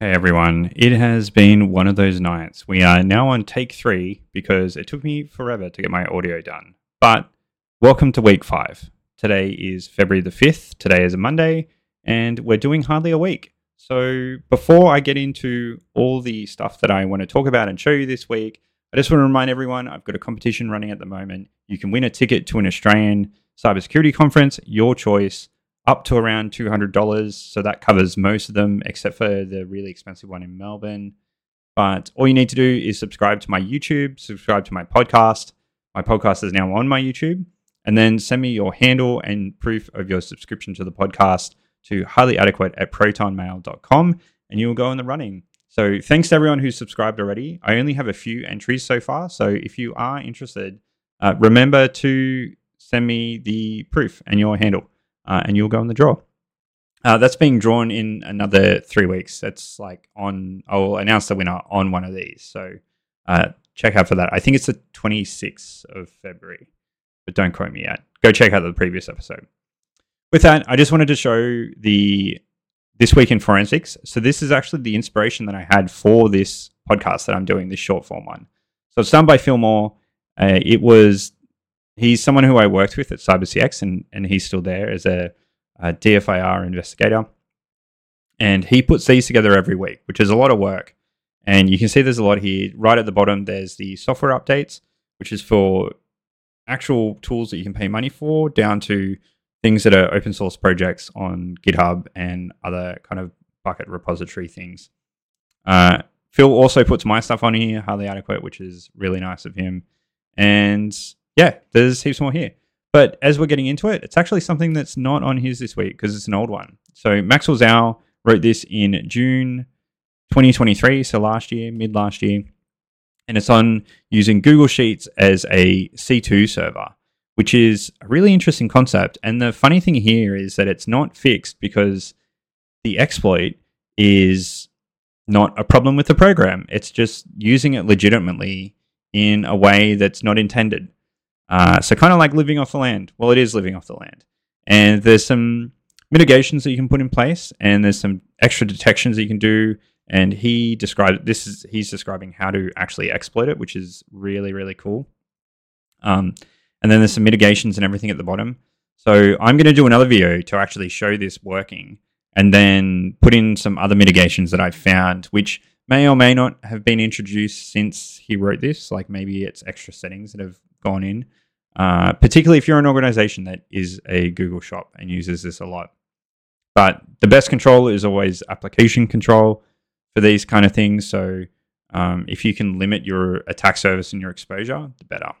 Hey everyone, it has been one of those nights. We are now on take three because it took me forever to get my audio done. But welcome to week five. Today is February the 5th, today is a Monday, and we're doing hardly a week. So before I get into all the stuff that I want to talk about and show you this week, I just want to remind everyone I've got a competition running at the moment. You can win a ticket to an Australian cybersecurity conference, your choice up to around $200. So that covers most of them, except for the really expensive one in Melbourne. But all you need to do is subscribe to my YouTube, subscribe to my podcast. My podcast is now on my YouTube. And then send me your handle and proof of your subscription to the podcast to hardlyadequate at protonmail.com and you'll go in the running. So thanks to everyone who's subscribed already. I only have a few entries so far. So if you are interested, uh, remember to send me the proof and your handle uh, and you'll go in the draw. Uh, that's being drawn in another three weeks. That's like on, I'll announce the winner on one of these. So uh, check out for that. I think it's the 26th of February, but don't quote me yet. Go check out the previous episode. With that, I just wanted to show the this week in forensics. So this is actually the inspiration that I had for this podcast that I'm doing, this short form one. So it's done by Phil Moore. Uh, it was he's someone who I worked with at CyberCX, and and he's still there as a, a DFIR investigator. And he puts these together every week, which is a lot of work. And you can see there's a lot here. Right at the bottom, there's the software updates, which is for actual tools that you can pay money for, down to things that are open source projects on GitHub and other kind of bucket repository things. Uh, Phil also puts my stuff on here, Hardly Adequate, which is really nice of him. And yeah, there's heaps more here. But as we're getting into it, it's actually something that's not on his this week because it's an old one. So Maxwell Zhou wrote this in June 2023, so last year, mid last year. And it's on using Google Sheets as a C2 server, which is a really interesting concept. And the funny thing here is that it's not fixed because the exploit is not a problem with the program. It's just using it legitimately in a way that's not intended. Uh, so kind of like living off the land. Well, it is living off the land, and there's some mitigations that you can put in place, and there's some extra detections that you can do. And he described this is he's describing how to actually exploit it, which is really really cool. Um, and then there's some mitigations and everything at the bottom. So I'm going to do another video to actually show this working, and then put in some other mitigations that I've found, which may or may not have been introduced since he wrote this. Like maybe it's extra settings that have gone in, uh, particularly if you're an organization that is a Google shop and uses this a lot. But the best control is always application control for these kind of things. So um, if you can limit your attack surface and your exposure, the better.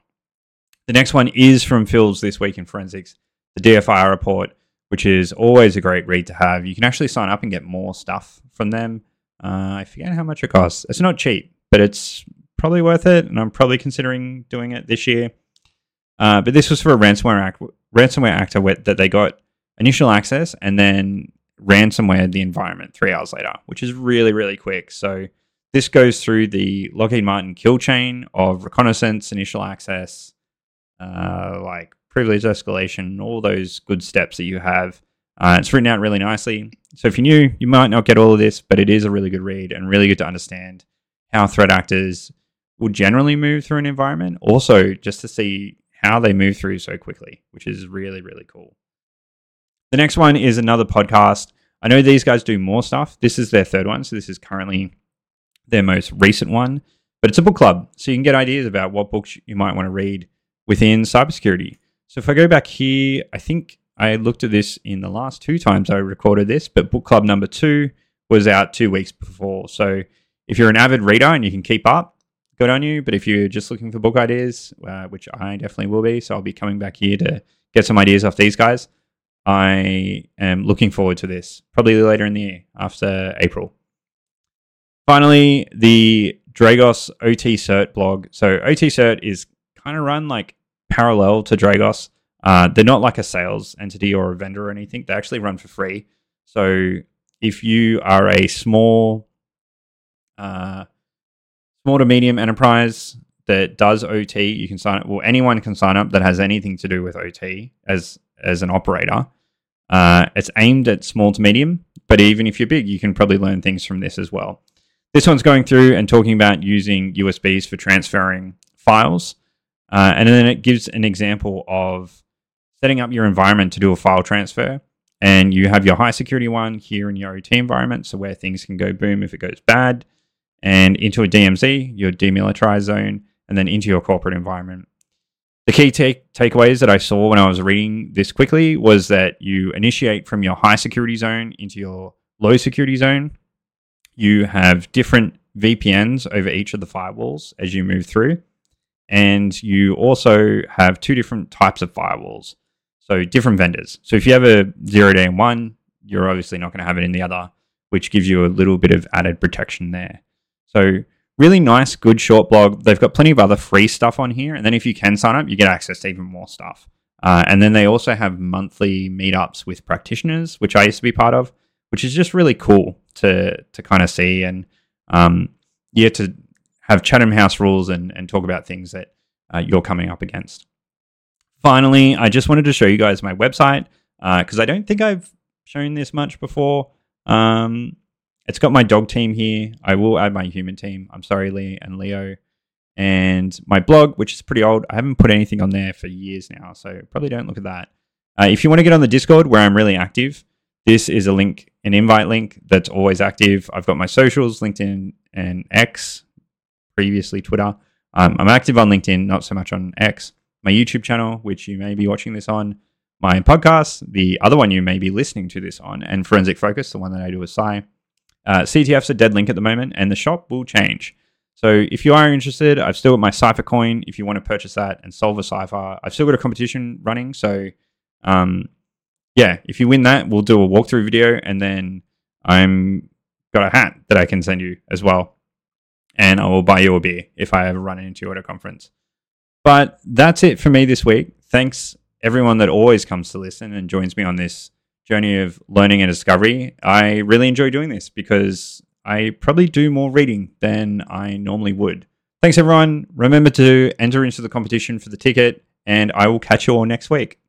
The next one is from Phil's This Week in Forensics, the DFIR report, which is always a great read to have. You can actually sign up and get more stuff from them. Uh, I forget how much it costs. It's not cheap, but it's probably worth it, and I'm probably considering doing it this year. Uh, but this was for a ransomware act, ransomware actor that they got initial access and then ransomware the environment three hours later, which is really really quick. So this goes through the Lockheed Martin kill chain of reconnaissance, initial access, uh, like privilege escalation, all those good steps that you have. Uh, it's written out really nicely. So if you're new, you might not get all of this, but it is a really good read and really good to understand how threat actors will generally move through an environment. Also, just to see how they move through so quickly, which is really, really cool. The next one is another podcast. I know these guys do more stuff. This is their third one. So this is currently their most recent one, but it's a book club. So you can get ideas about what books you might want to read within cybersecurity. So if I go back here, I think I looked at this in the last two times I recorded this, but book club number two was out two weeks before. So if you're an avid reader and you can keep up, good on you. But if you're just looking for book ideas, uh, which I definitely will be, so I'll be coming back here to get some ideas off these guys. I am looking forward to this probably later in the year after April. Finally, the Dragos OT Cert blog. So OT Cert is kind of run like parallel to Dragos. Uh, they're not like a sales entity or a vendor or anything. They actually run for free. So if you are a small uh, small to medium enterprise that does OT, you can sign up. Well, anyone can sign up that has anything to do with OT as as an operator. Uh, it's aimed at small to medium. but even if you're big, you can probably learn things from this as well. This one's going through and talking about using USBs for transferring files. Uh, and then it gives an example of setting up your environment to do a file transfer. And you have your high security one here in your OT environment, so where things can go boom if it goes bad, and into a DMZ, your demilitarized zone, and then into your corporate environment. The key take- takeaways that I saw when I was reading this quickly was that you initiate from your high security zone into your low security zone. You have different VPNs over each of the firewalls as you move through. And you also have two different types of firewalls. So different vendors. So if you have a zero day in one, you're obviously not going to have it in the other, which gives you a little bit of added protection there. So really nice, good short blog. They've got plenty of other free stuff on here. And then if you can sign up, you get access to even more stuff. Uh, and then they also have monthly meetups with practitioners, which I used to be part of, which is just really cool to to kind of see and um, yeah to have Chatham House rules and and talk about things that uh, you're coming up against. Finally, I just wanted to show you guys my website because uh, I don't think I've shown this much before. Um, it's got my dog team here. I will add my human team. I'm sorry, Lee and Leo. And my blog, which is pretty old. I haven't put anything on there for years now, so probably don't look at that. Uh, if you want to get on the Discord where I'm really active, this is a link, an invite link that's always active. I've got my socials, LinkedIn and X, previously Twitter. Um, I'm active on LinkedIn, not so much on X my YouTube channel, which you may be watching this on, my podcast, the other one you may be listening to this on, and Forensic Focus, the one that I do with Sai. Uh, CTF's a dead link at the moment, and the shop will change. So if you are interested, I've still got my Cypher coin. If you want to purchase that and solve a Cypher, I've still got a competition running. So um, yeah, if you win that, we'll do a walkthrough video, and then I'm got a hat that I can send you as well, and I will buy you a beer if I ever run into you at a conference. But that's it for me this week. Thanks everyone that always comes to listen and joins me on this journey of learning and discovery. I really enjoy doing this because I probably do more reading than I normally would. Thanks everyone. Remember to enter into the competition for the ticket and I will catch you all next week.